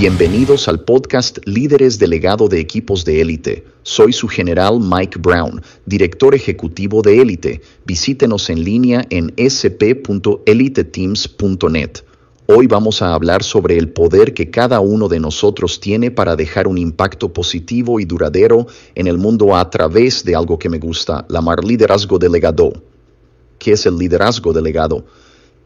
Bienvenidos al podcast Líderes Delegado de Equipos de Élite. Soy su general Mike Brown, director ejecutivo de Élite. Visítenos en línea en sp.eliteteams.net. Hoy vamos a hablar sobre el poder que cada uno de nosotros tiene para dejar un impacto positivo y duradero en el mundo a través de algo que me gusta, llamar liderazgo delegado. ¿Qué es el liderazgo delegado?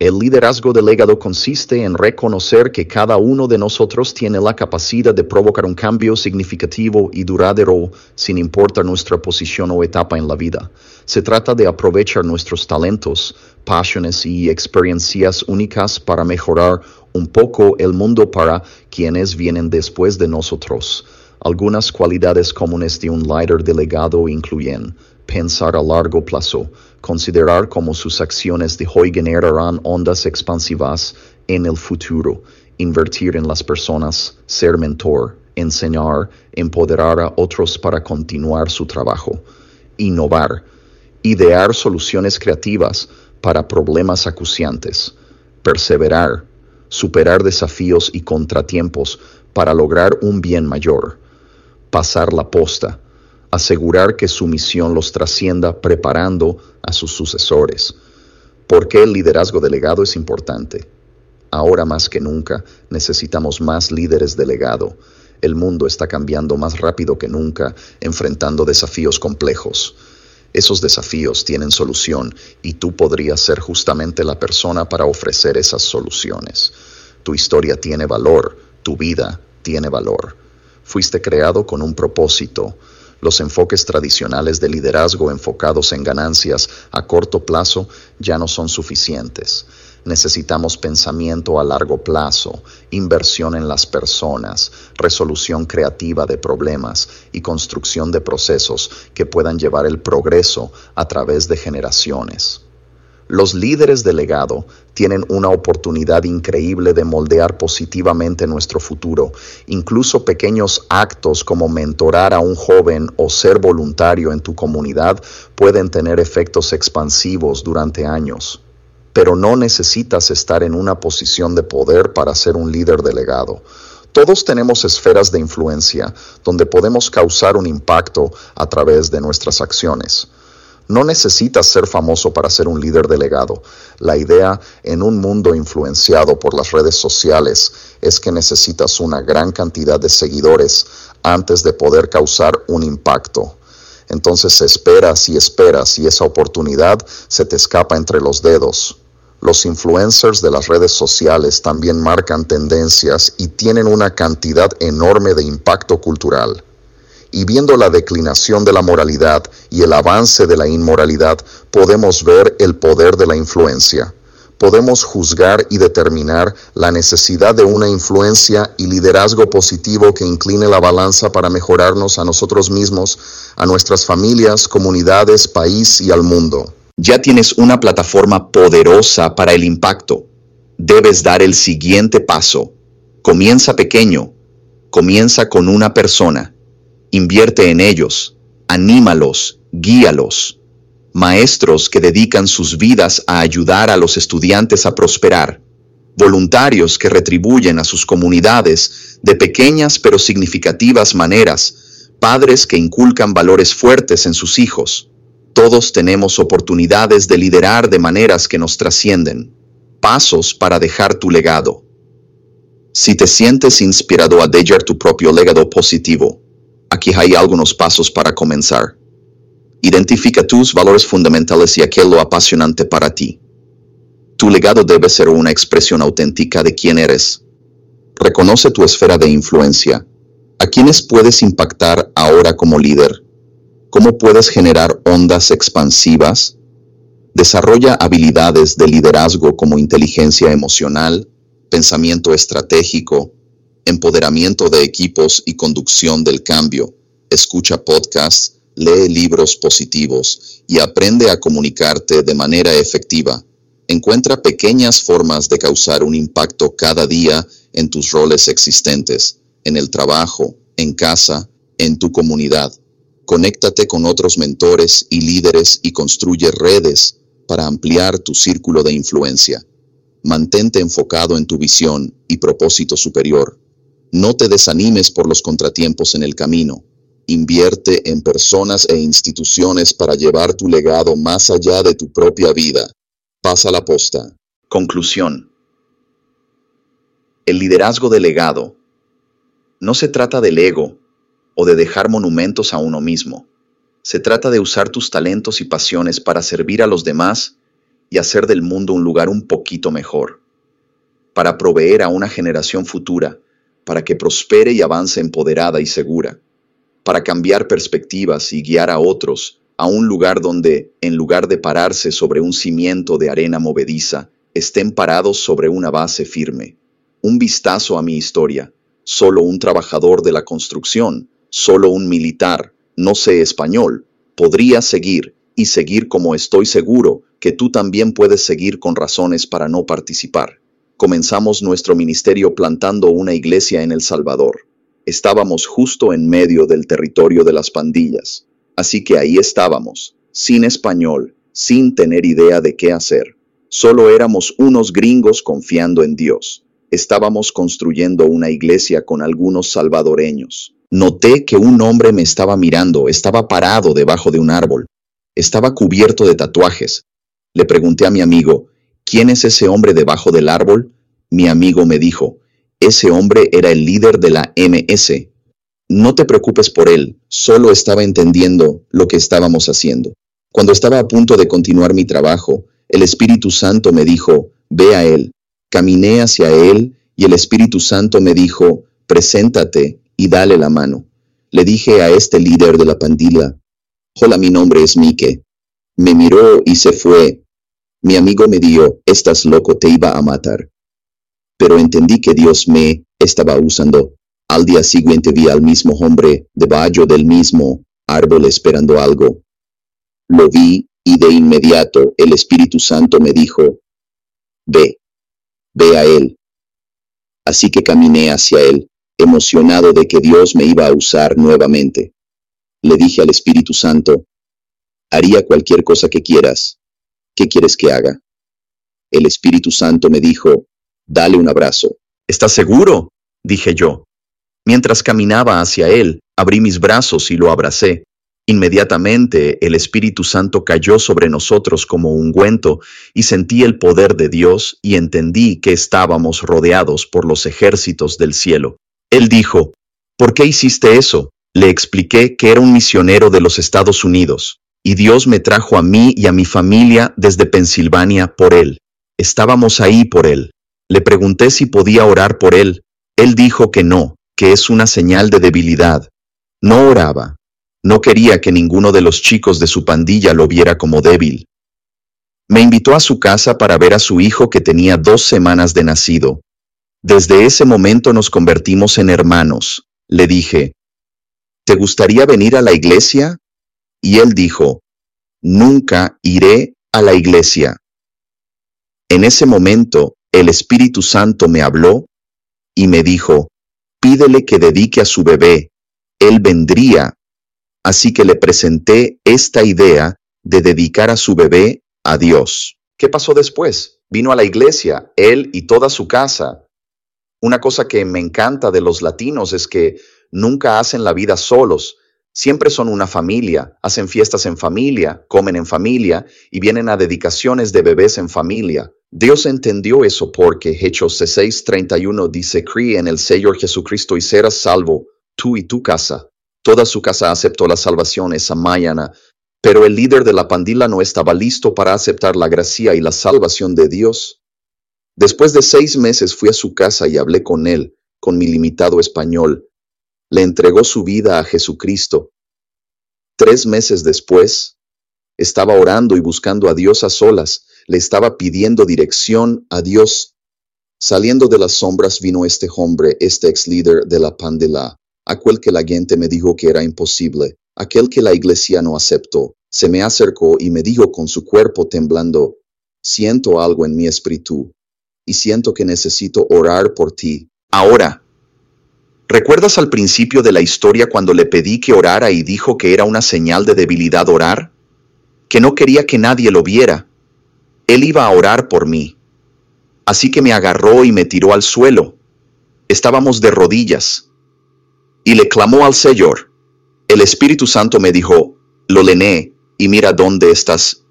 El liderazgo delegado consiste en reconocer que cada uno de nosotros tiene la capacidad de provocar un cambio significativo y duradero sin importar nuestra posición o etapa en la vida. Se trata de aprovechar nuestros talentos, pasiones y experiencias únicas para mejorar un poco el mundo para quienes vienen después de nosotros. Algunas cualidades comunes de un líder delegado incluyen pensar a largo plazo, considerar cómo sus acciones de hoy generarán ondas expansivas en el futuro, invertir en las personas, ser mentor, enseñar, empoderar a otros para continuar su trabajo, innovar, idear soluciones creativas para problemas acuciantes, perseverar, superar desafíos y contratiempos para lograr un bien mayor, pasar la posta, asegurar que su misión los trascienda preparando a sus sucesores. ¿Por qué el liderazgo delegado es importante? Ahora más que nunca necesitamos más líderes delegado. El mundo está cambiando más rápido que nunca, enfrentando desafíos complejos. Esos desafíos tienen solución y tú podrías ser justamente la persona para ofrecer esas soluciones. Tu historia tiene valor, tu vida tiene valor. Fuiste creado con un propósito, los enfoques tradicionales de liderazgo enfocados en ganancias a corto plazo ya no son suficientes. Necesitamos pensamiento a largo plazo, inversión en las personas, resolución creativa de problemas y construcción de procesos que puedan llevar el progreso a través de generaciones. Los líderes de legado tienen una oportunidad increíble de moldear positivamente nuestro futuro. Incluso pequeños actos como mentorar a un joven o ser voluntario en tu comunidad pueden tener efectos expansivos durante años. Pero no necesitas estar en una posición de poder para ser un líder delegado. Todos tenemos esferas de influencia donde podemos causar un impacto a través de nuestras acciones. No necesitas ser famoso para ser un líder delegado. La idea en un mundo influenciado por las redes sociales es que necesitas una gran cantidad de seguidores antes de poder causar un impacto. Entonces esperas y esperas y esa oportunidad se te escapa entre los dedos. Los influencers de las redes sociales también marcan tendencias y tienen una cantidad enorme de impacto cultural y viendo la declinación de la moralidad y el avance de la inmoralidad, podemos ver el poder de la influencia. Podemos juzgar y determinar la necesidad de una influencia y liderazgo positivo que incline la balanza para mejorarnos a nosotros mismos, a nuestras familias, comunidades, país y al mundo. Ya tienes una plataforma poderosa para el impacto. Debes dar el siguiente paso. Comienza pequeño. Comienza con una persona Invierte en ellos, anímalos, guíalos. Maestros que dedican sus vidas a ayudar a los estudiantes a prosperar. Voluntarios que retribuyen a sus comunidades de pequeñas pero significativas maneras. Padres que inculcan valores fuertes en sus hijos. Todos tenemos oportunidades de liderar de maneras que nos trascienden. Pasos para dejar tu legado. Si te sientes inspirado a dejar tu propio legado positivo, Aquí hay algunos pasos para comenzar. Identifica tus valores fundamentales y aquello apasionante para ti. Tu legado debe ser una expresión auténtica de quién eres. Reconoce tu esfera de influencia. ¿A quiénes puedes impactar ahora como líder? ¿Cómo puedes generar ondas expansivas? Desarrolla habilidades de liderazgo como inteligencia emocional, pensamiento estratégico, empoderamiento de equipos y conducción del cambio. Escucha podcasts, lee libros positivos y aprende a comunicarte de manera efectiva. Encuentra pequeñas formas de causar un impacto cada día en tus roles existentes, en el trabajo, en casa, en tu comunidad. Conéctate con otros mentores y líderes y construye redes para ampliar tu círculo de influencia. Mantente enfocado en tu visión y propósito superior No te desanimes por los contratiempos en el camino. Invierte en personas e instituciones para llevar tu legado más allá de tu propia vida. Pasa la posta. Conclusión. El liderazgo del legado no se trata del ego o de dejar monumentos a uno mismo. Se trata de usar tus talentos y pasiones para servir a los demás y hacer del mundo un lugar un poquito mejor, para proveer a una generación futura, para que prospere y avance empoderada y segura, para cambiar perspectivas y guiar a otros a un lugar donde, en lugar de pararse sobre un cimiento de arena movediza, estén parados sobre una base firme. Un vistazo a mi historia, solo un trabajador de la construcción, solo un militar, no sé español, podría seguir y seguir como estoy seguro que tú también puedes seguir con razones para no participar. Comenzamos nuestro ministerio plantando una iglesia en El Salvador. Estábamos justo en medio del territorio de las pandillas, así que ahí estábamos, sin español, sin tener idea de qué hacer. Solo éramos unos gringos confiando en Dios. Estábamos construyendo una iglesia con algunos salvadoreños. Noté que un hombre me estaba mirando, estaba parado debajo de un árbol. Estaba cubierto de tatuajes. Le pregunté a mi amigo, ¿quién es ese hombre debajo del árbol? Mi amigo me dijo, ese hombre era el líder de la MS. No te preocupes por él, solo estaba entendiendo lo que estábamos haciendo. Cuando estaba a punto de continuar mi trabajo, el Espíritu Santo me dijo, ve a él. Caminé hacia él y el Espíritu Santo me dijo, preséntate y dale la mano. Le dije a este líder de la pandilla, hola, mi nombre es Mike. Me miró y se fue. Mi amigo me dijo, estás loco, te iba a matar. Pero entendí que Dios me estaba usando. Al día siguiente vi al mismo hombre debajo del mismo árbol esperando algo. Lo vi y de inmediato el Espíritu Santo me dijo, ve ve a Él. Así que caminé hacia Él, emocionado de que Dios me iba a usar nuevamente. Le dije al Espíritu Santo, haría cualquier cosa que quieras. ¿Qué quieres que haga? El Espíritu Santo me dijo, dale un abrazo. ¿Estás seguro? dije yo. Mientras caminaba hacia él, abrí mis brazos y lo abracé. Inmediatamente el Espíritu Santo cayó sobre nosotros como ungüento y sentí el poder de Dios y entendí que estábamos rodeados por los ejércitos del cielo. Él dijo, ¿por qué hiciste eso? Le expliqué que era un misionero de los Estados Unidos, y Dios me trajo a mí y a mi familia desde Pensilvania por él. Estábamos ahí por él. Le pregunté si podía orar por él. Él dijo que no, que es una señal de debilidad. No oraba, no quería que ninguno de los chicos de su pandilla lo viera como débil. Me invitó a su casa para ver a su hijo que tenía dos semanas de nacido. Desde ese momento nos convertimos en hermanos. Le dije, ¿te gustaría venir a la iglesia? Y él dijo, nunca iré a la iglesia. En ese momento, el Espíritu Santo me habló y me dijo, pídele que dedique a su bebé, él vendría así que le presenté esta idea de dedicar a su bebé a Dios. ¿Qué pasó después? Vino a la iglesia, él y toda su casa. Una cosa que me encanta de los latinos es que nunca hacen la vida solos, siempre son una familia, hacen fiestas en familia, comen en familia y vienen a dedicaciones de bebés en familia. Dios entendió eso porque Hechos 6:31 dice, Cree en el Señor Jesucristo y serás salvo, tú y tu casa. Toda su casa aceptó la salvación esa mañana, pero el líder de la pandilla no estaba listo para aceptar la gracia y la salvación de Dios. Después de seis meses fui a su casa y hablé con él, con mi limitado español. Le entregó su vida a Jesucristo. Tres meses después, estaba orando y buscando a Dios a solas, le estaba pidiendo dirección a Dios. Saliendo de las sombras vino este hombre, este ex líder de la pandilla aquel que la gente me dijo que era imposible, aquel que la iglesia no aceptó, se me acercó y me dijo con su cuerpo temblando, siento algo en mi espíritu, y siento que necesito orar por ti. Ahora, ¿recuerdas al principio de la historia cuando le pedí que orara y dijo que era una señal de debilidad orar? Que no quería que nadie lo viera. Él iba a orar por mí. Así que me agarró y me tiró al suelo Estábamos de rodillas. Y le clamó al Señor. El Espíritu Santo me dijo, lo lené, y mira dónde estás.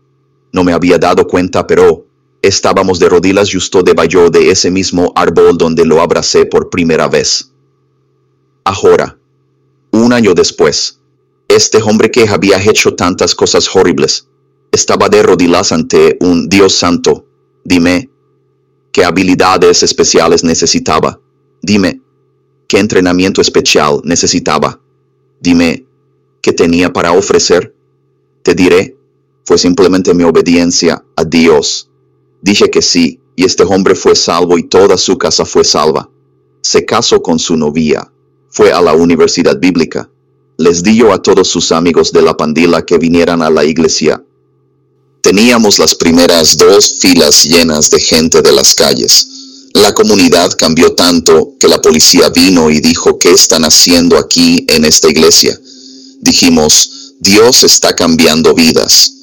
No me había dado cuenta, pero estábamos de rodillas justo debajo de ese mismo árbol donde lo abracé por primera vez. Ahora, un año después, este hombre que había hecho tantas cosas horribles, estaba de rodillas ante un Dios santo. Dime, ¿qué habilidades especiales necesitaba? Dime, ¿qué entrenamiento especial necesitaba? Dime, ¿qué tenía para ofrecer? Te diré, fue simplemente mi obediencia a Dios. Dije que sí, y este hombre fue salvo y toda su casa fue salva. Se casó con su novia, fue a la universidad bíblica, les dio a todos sus amigos de la pandilla que vinieran a la iglesia Teníamos las primeras dos filas llenas de gente de las calles. La comunidad cambió tanto que la policía vino y dijo, ¿qué están haciendo aquí en esta iglesia? Dijimos, Dios está cambiando vidas.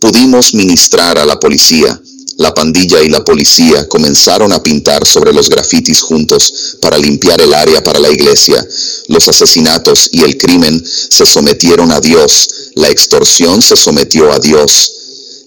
Pudimos ministrar a la policía. La pandilla y la policía comenzaron a pintar sobre los grafitis juntos para limpiar el área para la iglesia. Los asesinatos y el crimen se sometieron a Dios. La extorsión se sometió a Dios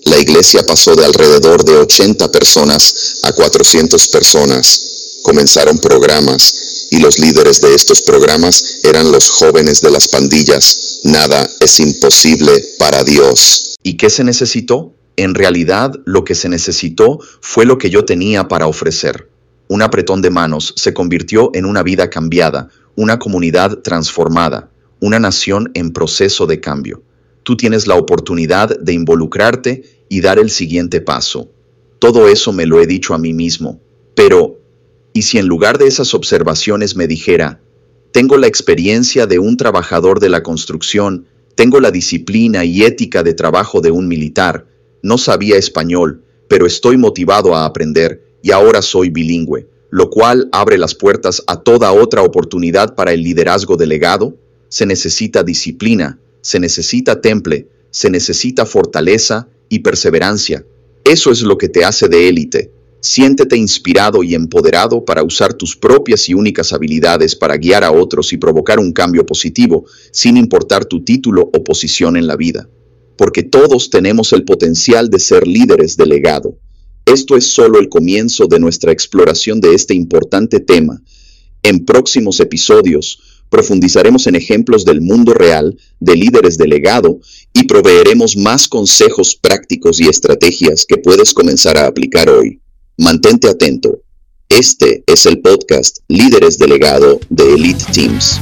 la iglesia pasó de alrededor de 80 personas a 400 personas. Comenzaron programas y los líderes de estos programas eran los jóvenes de las pandillas. Nada es imposible para Dios. ¿Y qué se necesitó? En realidad lo que se necesitó fue lo que yo tenía para ofrecer. Un apretón de manos se convirtió en una vida cambiada, una comunidad transformada, una nación en proceso de cambio. Tú tienes la oportunidad de involucrarte y dar el siguiente paso. Todo eso me lo he dicho a mí mismo. Pero, ¿y si en lugar de esas observaciones me dijera, tengo la experiencia de un trabajador de la construcción, tengo la disciplina y ética de trabajo de un militar, no sabía español, pero estoy motivado a aprender y ahora soy bilingüe, lo cual abre las puertas a toda otra oportunidad para el liderazgo delegado? Se necesita disciplina, se necesita temple, se necesita fortaleza y perseverancia. Eso es lo que te hace de élite. Siéntete inspirado y empoderado para usar tus propias y únicas habilidades para guiar a otros y provocar un cambio positivo, sin importar tu título o posición en la vida. Porque todos tenemos el potencial de ser líderes de legado. Esto es solo el comienzo de nuestra exploración de este importante tema. En próximos episodios, profundizaremos en ejemplos del mundo real de líderes de legado y proveeremos más consejos prácticos y estrategias que puedes comenzar a aplicar hoy. Mantente atento. Este es el podcast Líderes de Legado de Elite Teams.